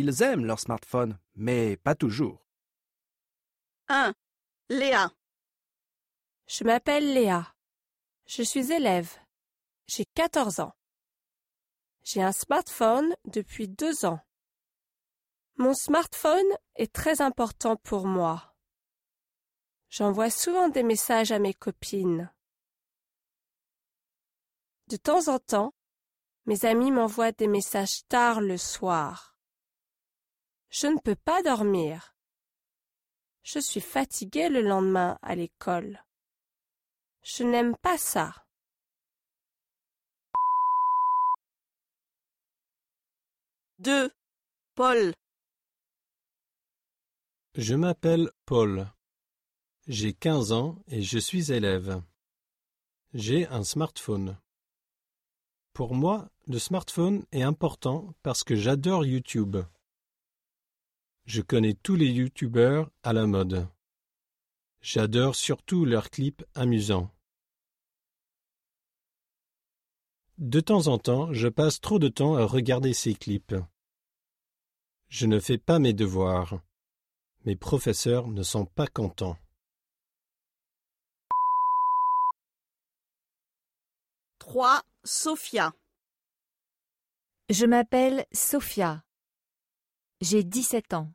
Ils aiment leur smartphone, mais pas toujours. 1. Léa. Je m'appelle Léa. Je suis élève. J'ai 14 ans. J'ai un smartphone depuis deux ans. Mon smartphone est très important pour moi. J'envoie souvent des messages à mes copines. De temps en temps, mes amis m'envoient des messages tard le soir. Je ne peux pas dormir. Je suis fatiguée le lendemain à l'école. Je n'aime pas ça. Deux. Paul. Je m'appelle Paul. J'ai 15 ans et je suis élève. J'ai un smartphone. Pour moi, le smartphone est important parce que j'adore YouTube. Je connais tous les YouTubeurs à la mode. J'adore surtout leurs clips amusants. De temps en temps, je passe trop de temps à regarder ces clips. Je ne fais pas mes devoirs. Mes professeurs ne sont pas contents. Trois. Sophia. Je m'appelle Sophia. J'ai 17 ans.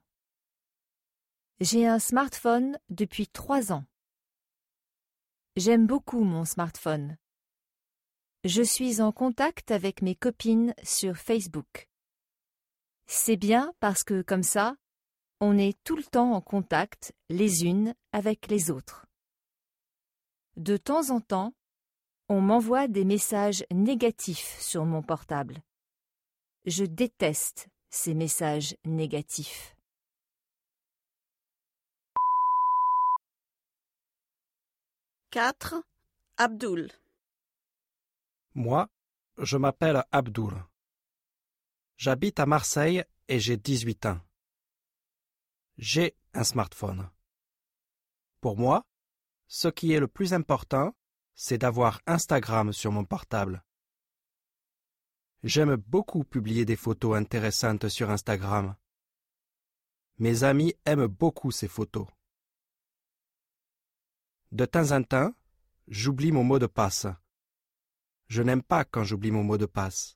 J'ai un smartphone depuis trois ans. J'aime beaucoup mon smartphone. Je suis en contact avec mes copines sur Facebook. C'est bien parce que comme ça, on est tout le temps en contact les unes avec les autres. De temps en temps, on m'envoie des messages négatifs sur mon portable. Je déteste ces messages négatifs. Quatre. Abdul. Moi, je m'appelle Abdul. J'habite à Marseille et j'ai 18 ans. J'ai un smartphone. Pour moi, ce qui est le plus important, c'est d'avoir Instagram sur mon portable. J'aime beaucoup publier des photos intéressantes sur Instagram. Mes amis aiment beaucoup ces photos. De temps en temps, j'oublie mon mot de passe. Je n'aime pas quand j'oublie mon mot de passe.